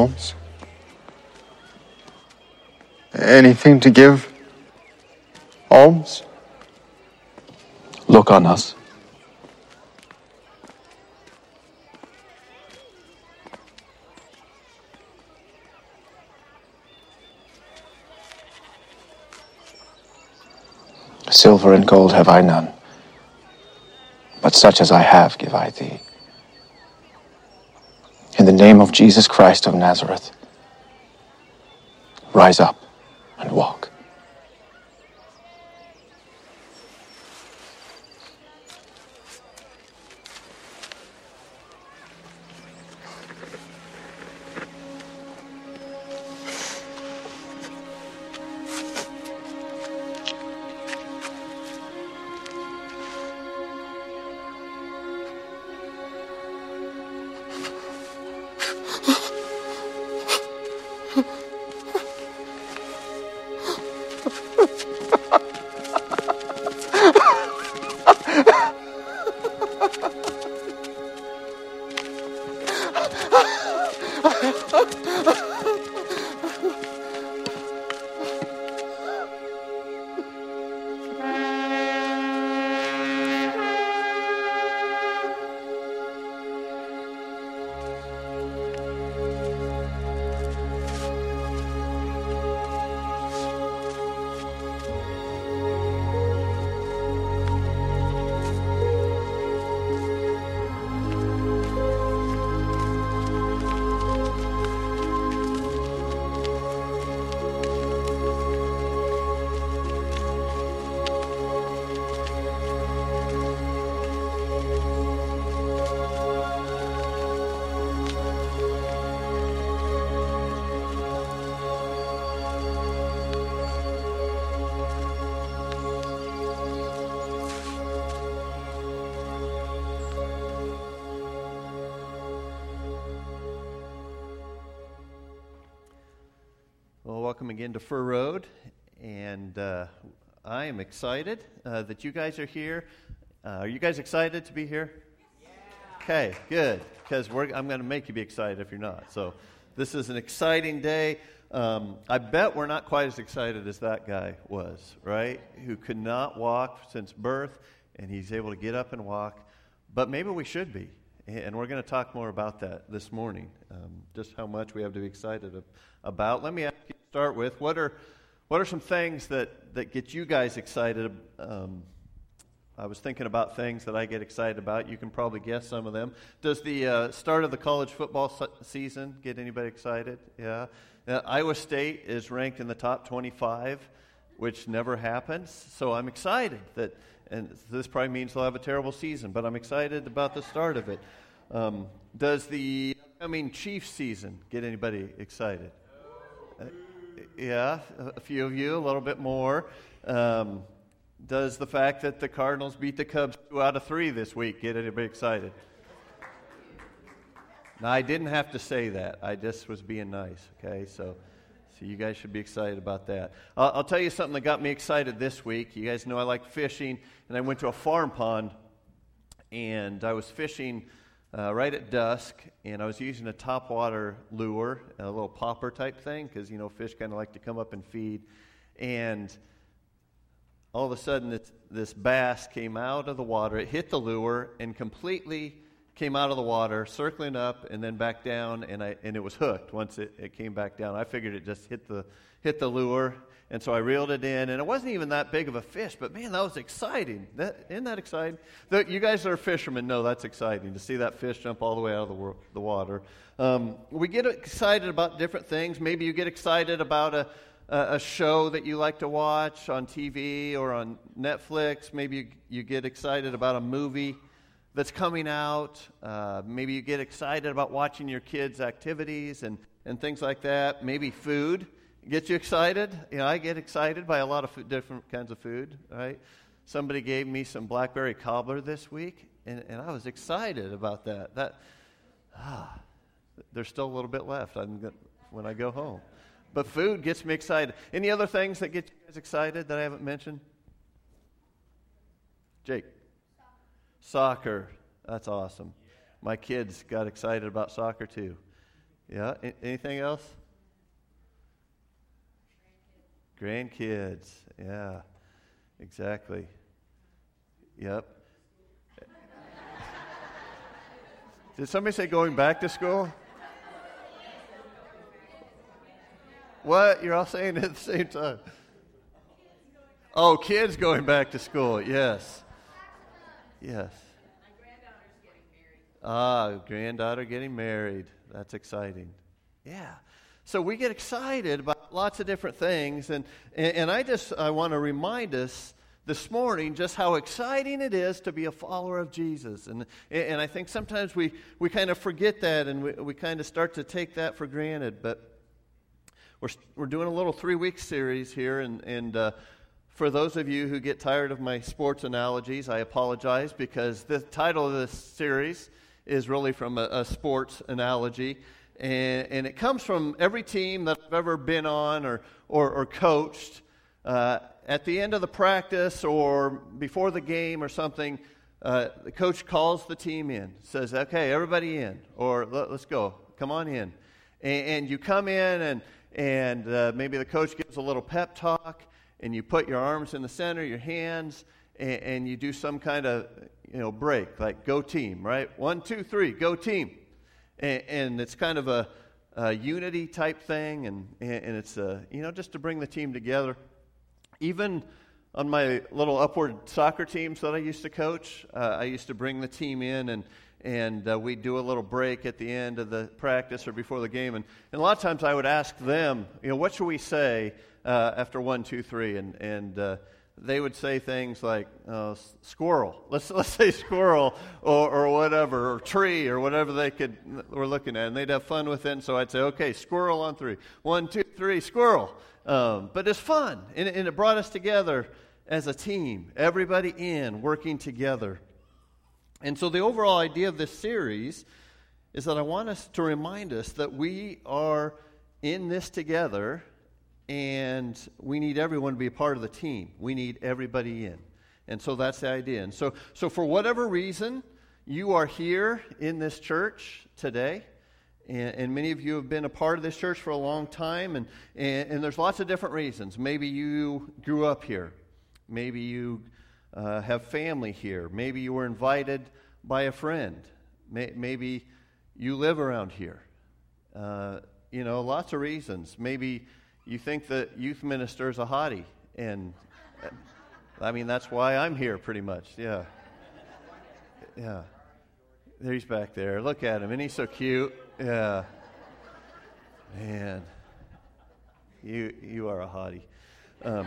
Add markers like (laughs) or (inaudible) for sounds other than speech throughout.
Alms? Anything to give? Alms? Look on us. Silver and gold have I none, but such as I have give I thee. In the name of Jesus Christ of Nazareth, rise up and walk. Again to Fir Road, and uh, I am excited uh, that you guys are here. Uh, are you guys excited to be here? Okay, good, because I'm going to make you be excited if you're not. So, this is an exciting day. Um, I bet we're not quite as excited as that guy was, right? Who could not walk since birth, and he's able to get up and walk. But maybe we should be. And we're going to talk more about that this morning, um, just how much we have to be excited about. Let me ask you start with, what are, what are some things that, that get you guys excited? Um, I was thinking about things that I get excited about. You can probably guess some of them. Does the uh, start of the college football season get anybody excited? Yeah. Uh, Iowa State is ranked in the top 25, which never happens. So I'm excited that, and this probably means they'll have a terrible season, but I'm excited about the start of it. Um, does the upcoming Chiefs season get anybody excited? Uh, yeah, a few of you, a little bit more. Um, does the fact that the Cardinals beat the Cubs two out of three this week get anybody excited? Now, I didn't have to say that. I just was being nice, okay? So, so you guys should be excited about that. I'll, I'll tell you something that got me excited this week. You guys know I like fishing, and I went to a farm pond, and I was fishing uh, right at dusk, and I was using a topwater lure, a little popper type thing, because you know fish kind of like to come up and feed. And all of a sudden, this, this bass came out of the water. It hit the lure and completely came out of the water, circling up and then back down, and I and it was hooked once it, it came back down. I figured it just hit the hit the lure and so I reeled it in, and it wasn't even that big of a fish, but man, that was exciting. That, isn't that exciting? The, you guys that are fishermen know that's exciting to see that fish jump all the way out of the, the water. Um, we get excited about different things. Maybe you get excited about a, a, a, show that you like to watch on TV or on Netflix. Maybe you, you get excited about a movie that's coming out. Uh, maybe you get excited about watching your kids' activities and, and things like that. Maybe food. Get you excited? You know, I get excited by a lot of food, different kinds of food, right? Somebody gave me some blackberry cobbler this week, and, and I was excited about that. That ah, there's still a little bit left I'm, when I go home. But food gets me excited. Any other things that get you guys excited that I haven't mentioned? Jake. Soccer. That's awesome. My kids got excited about soccer too. Yeah. Anything else? Grandkids. Yeah. Exactly. Yep. (laughs) Did somebody say going back to school? What? You're all saying it at the same time. Oh, kids going back to school. Yes. Yes. Ah, granddaughter getting married. That's exciting. Yeah. So we get excited about lots of different things, and, and, I just I want to remind us this morning just how exciting it is to be a follower of Jesus. And, and I think sometimes we, we kind of forget that and we, we kind of start to take that for granted. But we're, we're doing a little three week series here, and, and uh, for those of you who get tired of my sports analogies, I apologize because the title of this series is really from a, a sports analogy. And, and, it comes from every team that I've ever been on or, or, or coached. Uh, at the end of the practice or before the game or something, uh, the coach calls the team in, says, okay, everybody in, or Let, us go, come on in. And, and, you come in, and, and uh, maybe the coach gives a little pep talk, and you put your arms in the center, your hands, and, and you do some kind of you know break, like go team, right? One, two, three, go team. And, and it's kind of a, a, unity type thing, and, and it's a, you know just to bring the team together. Even on my little upward soccer teams that I used to coach, uh, I used to bring the team in and and uh, we'd do a little break at the end of the practice or before the game. And, and a lot of times I would ask them, you know, what should we say uh, after one, two, three? And, and uh, they would say things like uh, squirrel. (laughs) Let's, let's say squirrel or, or whatever, or tree or whatever they could were looking at. And they'd have fun with it. And so I'd say, okay, squirrel on three. One, two, three, squirrel. Um, but it's fun. And, and it brought us together as a team, everybody in, working together. And so, the overall idea of this series is that I want us to remind us that we are in this together and we need everyone to be a part of the team. We need everybody in. And so that's the idea. And so, so for whatever reason, you are here in this church today. And, and, many of you have been a part of this church for a long time, and, and, and there's lots of different reasons. Maybe you grew up here. Maybe you uh, have family here. Maybe you were invited by a friend. May, maybe you live around here. Uh, you know, lots of reasons. Maybe you think that youth minister is a hottie, and uh, I mean, that's why I'm here pretty much. Yeah. Yeah. There he's back there. Look at him, and he's so cute. Yeah. Man. You, you are a hottie. Um,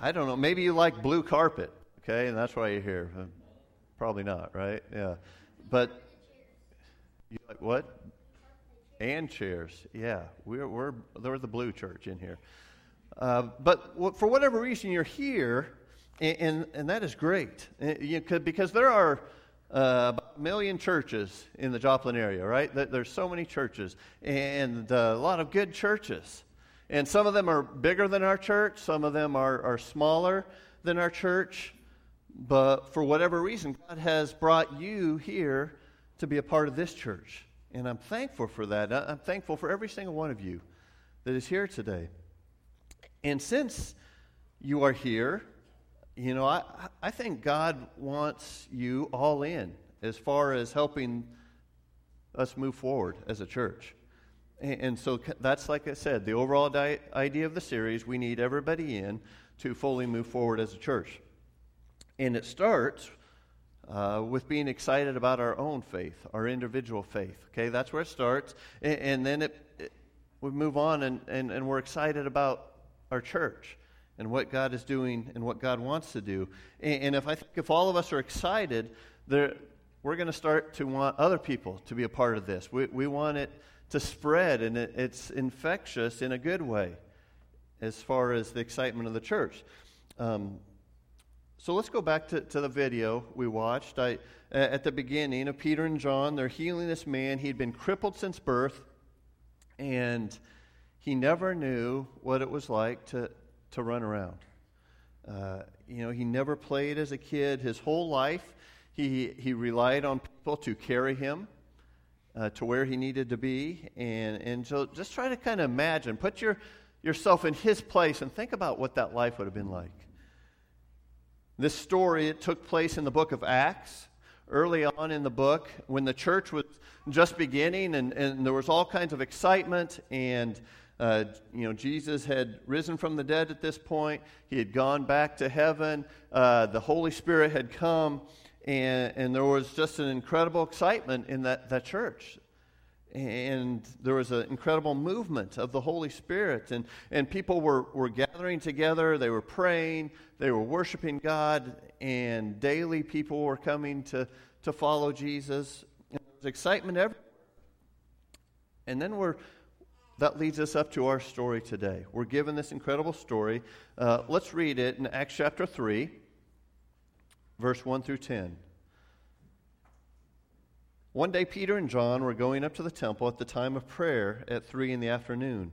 I don't know. Maybe you like blue carpet, okay, and that's why you're here. Uh, probably not, right? Yeah. But you like what? And chairs. Yeah, we're we're we're the blue church in here. Uh, but w- for whatever reason, you're here, and and, and that is great. Uh, you could, because there are. Uh, a million churches in the Joplin area, right? There's so many churches and uh, a lot of good churches. And some of them are bigger than our church, some of them are, are smaller than our church. But for whatever reason, God has brought you here to be a part of this church. And I'm thankful for that. I'm thankful for every single one of you that is here today. And since you are here, you know, I, I think God wants you all in as far as helping us move forward as a church. And so that's, like I said, the overall di- idea of the series. We need everybody in to fully move forward as a church. And it starts uh, with being excited about our own faith, our individual faith. Okay, that's where it starts. And, and then it, it, we move on and, and, and we're excited about our church and what God is doing and what God wants to do. And, and if I think if all of us are excited, there, we're going to start to want other people to be a part of this. We, we want it to spread, and it, it's infectious in a good way as far as the excitement of the church. Um, so let's go back to, to the video we watched. I, at the beginning of Peter and John, they're healing this man. He'd been crippled since birth, and he never knew what it was like to, to run around. Uh, you know, he never played as a kid. His whole life, he, he relied on people to carry him uh, to where he needed to be. And, and so just try to kind of imagine, put your, yourself in his place and think about what that life would have been like. This story, it took place in the book of Acts, early on in the book, when the church was just beginning and, and there was all kinds of excitement and uh, you know, Jesus had risen from the dead at this point. He had gone back to heaven. Uh, the Holy Spirit had come, and, and there was just an incredible excitement in that, that church. And there was an incredible movement of the Holy Spirit. And, and people were, were gathering together, they were praying, they were worshiping God, and daily people were coming to, to follow Jesus. And there was excitement everywhere. And then we're that leads us up to our story today. We're given this incredible story. Uh, let's read it in Acts chapter 3, verse 1 through 10. One day, Peter and John were going up to the temple at the time of prayer at 3 in the afternoon.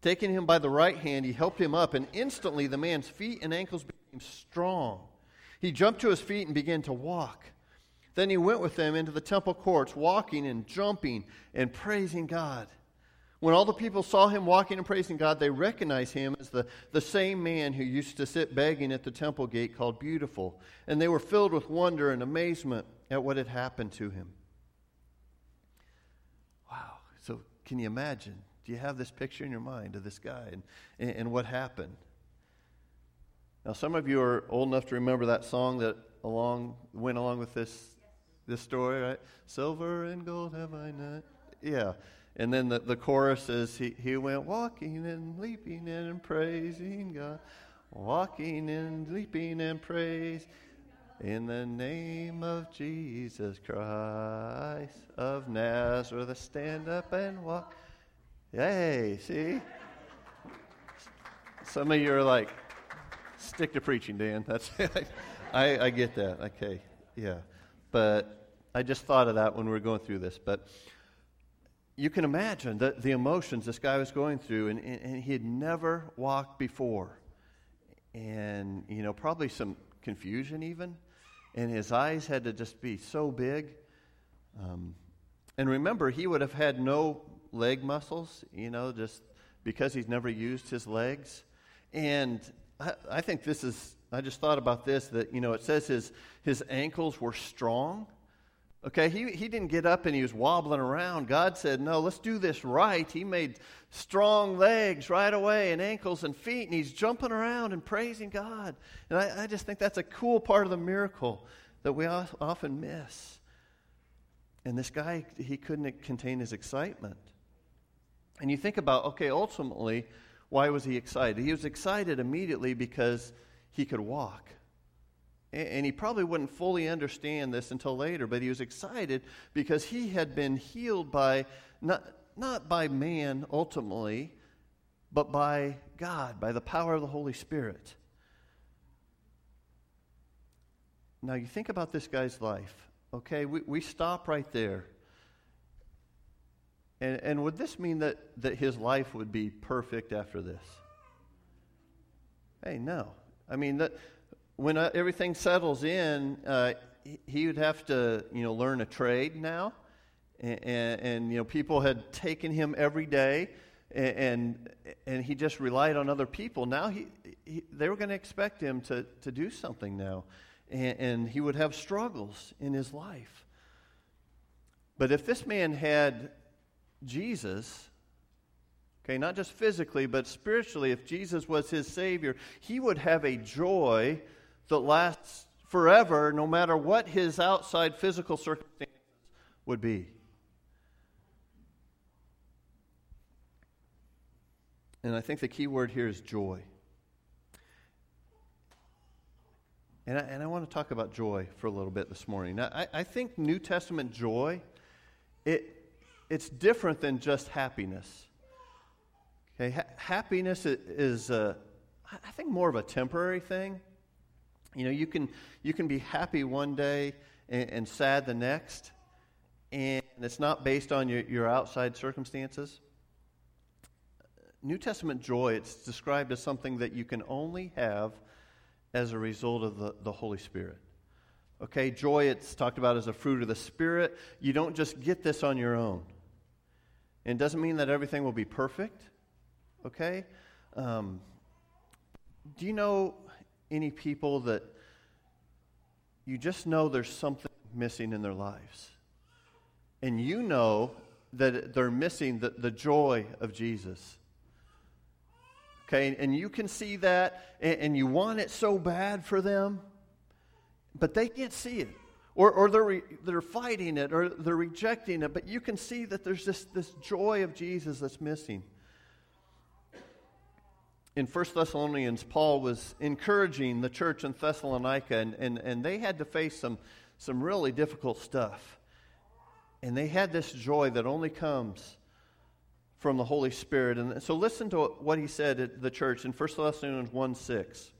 Taking him by the right hand, he helped him up, and instantly the man's feet and ankles became strong. He jumped to his feet and began to walk. Then he went with them into the temple courts, walking and jumping and praising God. When all the people saw him walking and praising God, they recognized him as the, the same man who used to sit begging at the temple gate called Beautiful. And they were filled with wonder and amazement at what had happened to him. Wow. So, can you imagine? Do you have this picture in your mind of this guy and, and, and what happened? Now, some of you are old enough to remember that song that along went along with this, this story, right? Silver and gold have I not. Yeah. And then the, the chorus is he, he went walking and leaping and praising God, walking and leaping and praise in the name of Jesus Christ of Nazareth. Stand up and walk. Yay, see? Some of you are like, stick to preaching, Dan. That's (laughs) I, I get that. Okay, yeah. But I just thought of that when we were going through this. But you can imagine the, the emotions this guy was going through, and, and he had never walked before. And, you know, probably some confusion even. And his eyes had to just be so big. Um, and remember, he would have had no leg muscles, you know, just because he's never used his legs. And I, I think this is, I just thought about this that, you know, it says his, his ankles were strong. Okay, he, he didn't get up and he was wobbling around. God said, No, let's do this right. He made strong legs right away and ankles and feet, and he's jumping around and praising God. And I, I just think that's a cool part of the miracle that we often miss. And this guy, he couldn't contain his excitement. And you think about, okay, ultimately, why was he excited? He was excited immediately because he could walk. And he probably wouldn't fully understand this until later, but he was excited because he had been healed by, not, not by man ultimately, but by God, by the power of the Holy Spirit. Now, you think about this guy's life, okay? We, we stop right there. And, and would this mean that, that his life would be perfect after this? Hey, no. I mean, that when uh, everything settles in, uh, he would have to, you know, learn a trade now, and, and, and, you know, people had taken him every day, and and, he just relied on other people. Now he, he they were going to expect him to to do something now, and, and he would have struggles in his life. But if this man had Jesus, okay, not just physically, but spiritually, if Jesus was his Savior, he would have a joy that lasts forever, no matter what his outside physical circumstances would be. And I think the key word here is joy. And I, and I want to talk about joy for a little bit this morning. Now, I, I think New Testament joy, it, it's different than just happiness. Okay, ha- happiness is, uh, I think, more of a temporary thing. You know, you can, you can be happy one day and, and sad the next, and it's not based on your, your outside circumstances. New Testament joy, it's described as something that you can only have as a result of the, the Holy Spirit. Okay, joy, it's talked about as a fruit of the Spirit. You don't just get this on your own. And it doesn't mean that everything will be perfect. Okay? Um, do you know any people that you just know there's something missing in their lives? And you know that they're missing the, the joy of Jesus. Okay, and you can see that, and, and you want it so bad for them, but they can't see it. Or, or they're, re, they're fighting it, or they're rejecting it, but you can see that there's this, this joy of Jesus that's missing. In 1 Thessalonians, Paul was encouraging the church in Thessalonica, and, and, and they had to face some, some really difficult stuff. And they had this joy that only comes from the Holy Spirit. And so listen to what he said at the church in 1 Thessalonians 1 6.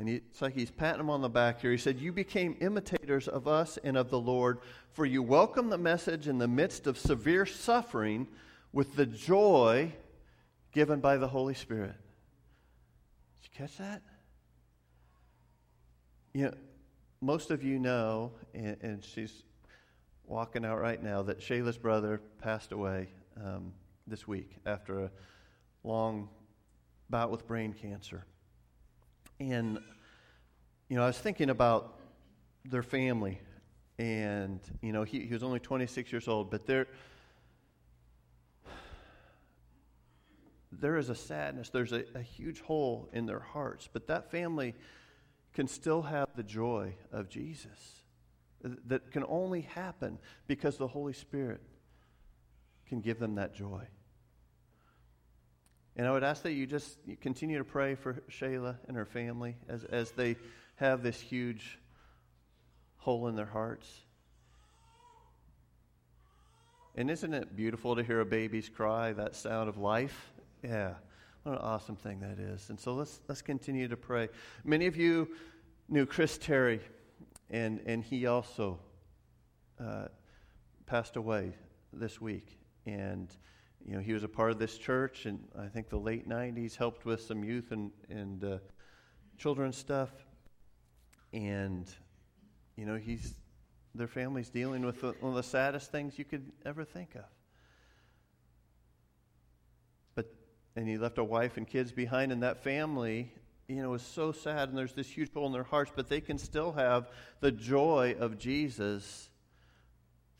And he, it's like he's patting him on the back here. He said, You became imitators of us and of the Lord, for you welcomed the message in the midst of severe suffering with the joy given by the Holy Spirit. Did you catch that? You know, most of you know, and, and she's walking out right now, that Shayla's brother passed away um, this week after a long bout with brain cancer. And, you know, I was thinking about their family. And, you know, he, he was only 26 years old, but there, there is a sadness, there's a, a huge hole in their hearts. But that family can still have the joy of Jesus that can only happen because the Holy Spirit can give them that joy. And I would ask that you just continue to pray for Shayla and her family as, as they have this huge hole in their hearts. And isn't it beautiful to hear a baby's cry, that sound of life? Yeah. What an awesome thing that is. And so let's, let's continue to pray. Many of you knew Chris Terry and, and he also uh, passed away this week. And, you know, he was a part of this church, and I think the late 90s helped with some youth and, and uh, children's stuff. And, you know, he's, their family's dealing with the, one of the saddest things you could ever think of. But, and he left a wife and kids behind, and that family you know, is so sad and there's this huge hole in their hearts, but they can still have the joy of Jesus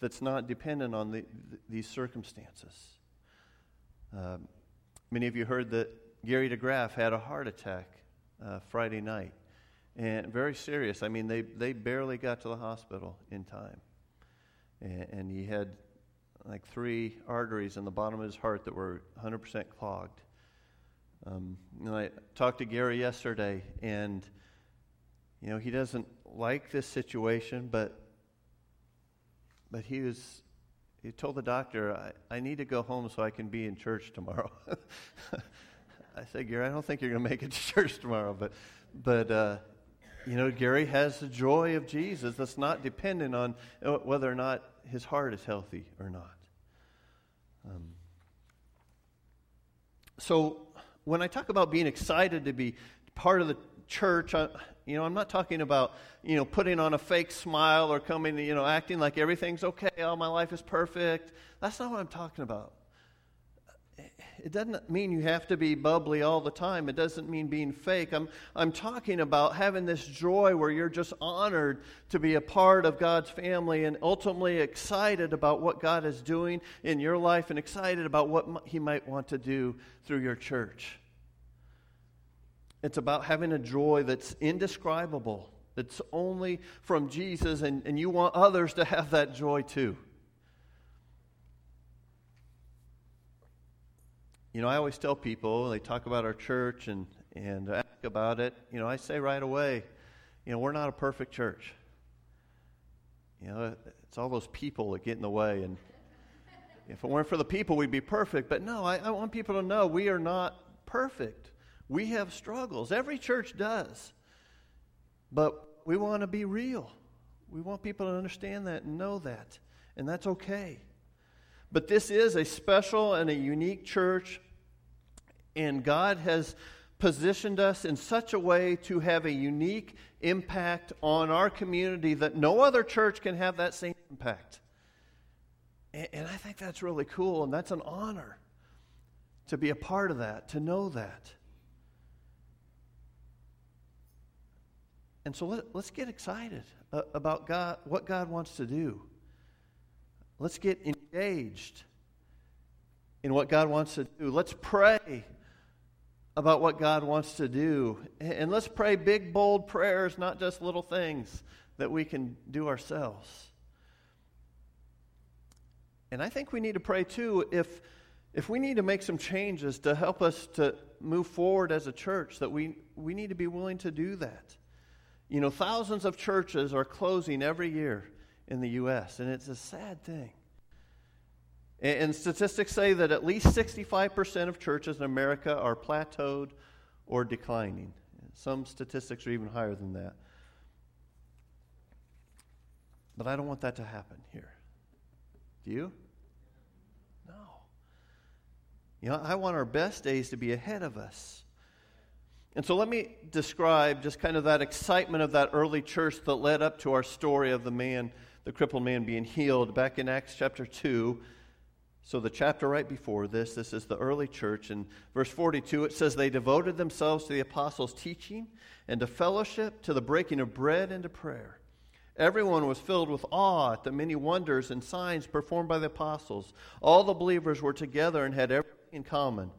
that's not dependent on the, these circumstances. Um, many of you heard that Gary DeGraff had a heart attack uh, Friday night, and very serious. I mean, they, they barely got to the hospital in time. And, and he had like three arteries in the bottom of his heart that were 100% clogged. Um, know, I talked to Gary yesterday, and you know he doesn't like this situation, but but he was he told the doctor, I, I need to go home so I can be in church tomorrow. (laughs) I said, Gary, I don't think you're going to make it to church tomorrow, but but uh, you know Gary has the joy of Jesus that's not dependent on uh, whether or not his heart is healthy or not. Um, so when I talk about being excited to be part of the church, I, you know, I'm not talking about, you know, putting on a fake smile or coming, you know, acting like everything's okay, all my life is perfect. That's not what I'm talking about it doesn't mean you have to be bubbly all the time. It doesn't mean being fake. I'm, I'm talking about having this joy where you're just honored to be a part of God's family and ultimately excited about what God is doing in your life and excited about what He might want to do through your church. It's about having a joy that's indescribable, that's only from Jesus, and, and you want others to have that joy too. You know, I always tell people, they talk about our church and, and ask about it. You know, I say right away, you know, we're not a perfect church. You know, it's all those people that get in the way. And if it weren't for the people, we'd be perfect. But no, I, I want people to know we are not perfect. We have struggles. Every church does. But we want to be real. We want people to understand that and know that. And that's okay. But this is a special and a unique church. And God has positioned us in such a way to have a unique impact on our community that no other church can have that same impact. And, and I think that's really cool, and that's an honor to be a part of that, to know that. And so let, us get excited uh, about God, what God wants to do. Let's get engaged in what God wants to do. Let's pray about what God wants to do. And let's pray big, bold prayers, not just little things that we can do ourselves. And I think we need to pray too if, if we need to make some changes to help us to move forward as a church, that we, we need to be willing to do that. You know, thousands of churches are closing every year in the U.S., and it's a sad thing. And statistics say that at least 65% of churches in America are plateaued or declining. Some statistics are even higher than that. But I don't want that to happen here. Do you? No. You know, I want our best days to be ahead of us. And so let me describe just kind of that excitement of that early church that led up to our story of the man, the crippled man being healed back in Acts chapter 2. So, the chapter right before this, this is the early church. In verse 42, it says, They devoted themselves to the apostles' teaching and to fellowship, to the breaking of bread and to prayer. Everyone was filled with awe at the many wonders and signs performed by the apostles. All the believers were together and had everything in common.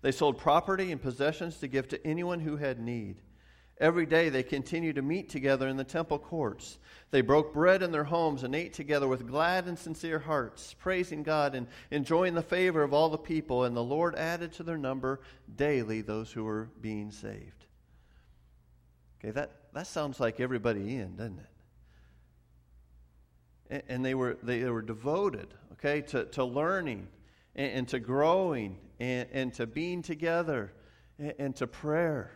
They sold property and possessions to give to anyone who had need. Every day they continued to meet together in the temple courts. They broke bread in their homes and ate together with glad and sincere hearts, praising God and enjoying the favor of all the people. And the Lord added to their number daily those who were being saved. Okay, that, that sounds like everybody in, doesn't it? And, they, were, they, they were devoted, okay, to, to learning and, and to growing and, and to being together and, and to prayer.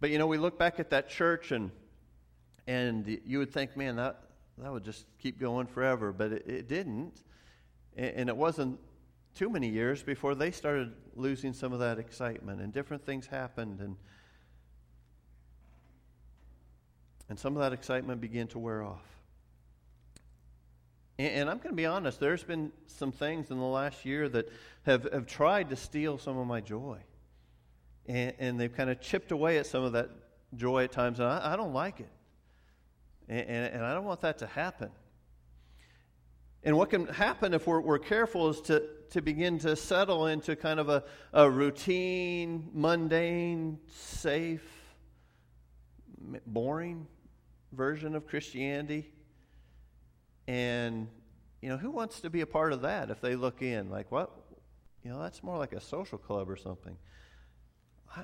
But you know, we look back at that church and and you would think, man, that that would just keep going forever, but it, it didn't. And, and it wasn't too many years before they started losing some of that excitement and different things happened and and some of that excitement began to wear off. And, I'm going to be honest, there's been some things in the last year that have, have tried to steal some of my joy and, and they've kind of chipped away at some of that joy at times, and I, I don't like it. And, and, and, I don't want that to happen. And what can happen if we're, we're careful is to, to begin to settle into kind of a, a routine, mundane, safe, boring version of Christianity. And, you know, who wants to be a part of that if they look in? Like, what? You know, that's more like a social club or something.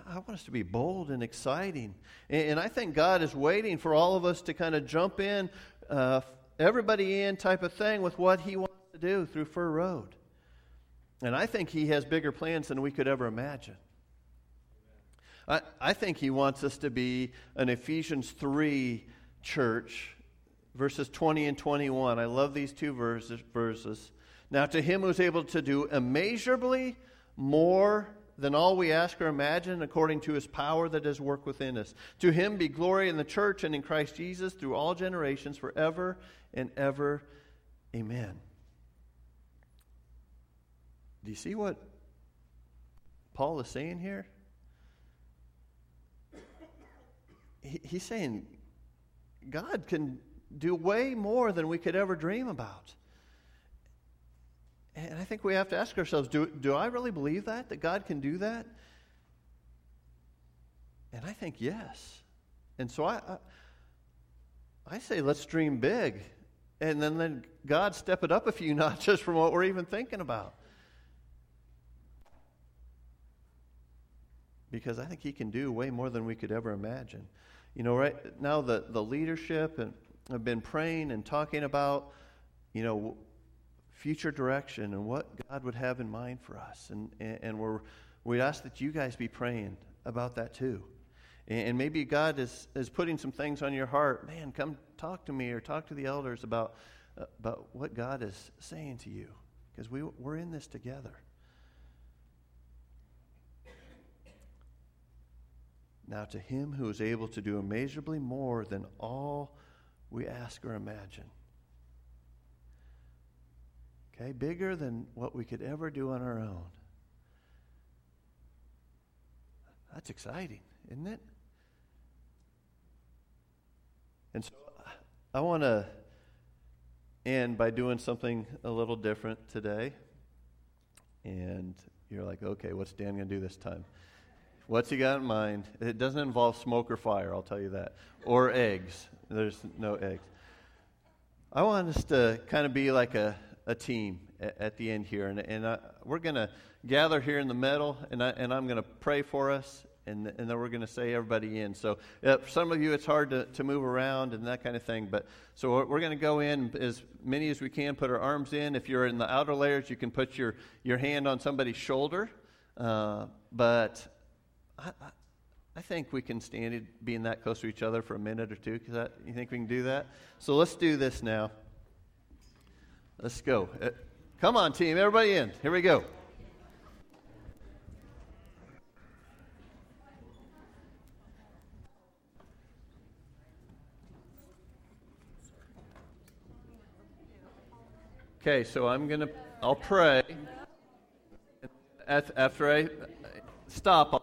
I, want us to be bold and exciting. And, and, I think God is waiting for all of us to kind of jump in, uh, everybody in type of thing with what He wants to do through Fir Road. And I think He has bigger plans than we could ever imagine. I, I think He wants us to be an Ephesians 3 church, verses 20 and 21. I love these two verses. verses. Now, to Him who's able to do immeasurably more than all we ask or imagine according to his power that does work within us. To him be glory in the church and in Christ Jesus through all generations, forever and ever. Amen. Do you see what Paul is saying here? He, he's saying God can do way more than we could ever dream about. And I think we have to ask ourselves do, do I really believe that? That God can do that? And I think yes. And so I, I, I say let's dream big. And then, then God step it up a few (laughs) notches from what we're even thinking about. Because I think He can do way more than we could ever imagine. you know, right now the, the leadership and have been praying and talking about, you know, future direction and what God would have in mind for us. And, and, we're, we ask that you guys be praying about that too. And, maybe God is, is putting some things on your heart. Man, come talk to me or talk to the elders about, about what God is saying to you because we, we're in this together. Now, to him who is able to do immeasurably more than all we ask or imagine. Okay, bigger than what we could ever do on our own. That's exciting, isn't it? And so I want to end by doing something a little different today. And you're like, okay, what's Dan going to do this time? What's he got in mind? It doesn't involve smoke or fire, I'll tell you that, or eggs. There's no eggs. I want us to kind of be like a, a team at, at the end here. And, and I, we're going to gather here in the middle, and, I, and I'm going to pray for us, and, and then we're going to say everybody in. So uh, for some of you, it's hard to, to move around and that kind of thing. But so we're, we're going to go in as many as we can, put our arms in. If you're in the outer layers, you can put your, your hand on somebody's shoulder. Uh, but I, I, think we can stand it, being that close to each other for a minute or two. Cause you think we can do that? So let's do this now. Let's go. Uh, come on, team. Everybody in. Here we go. Okay, so I'm going to, I'll pray. After I stop, I'll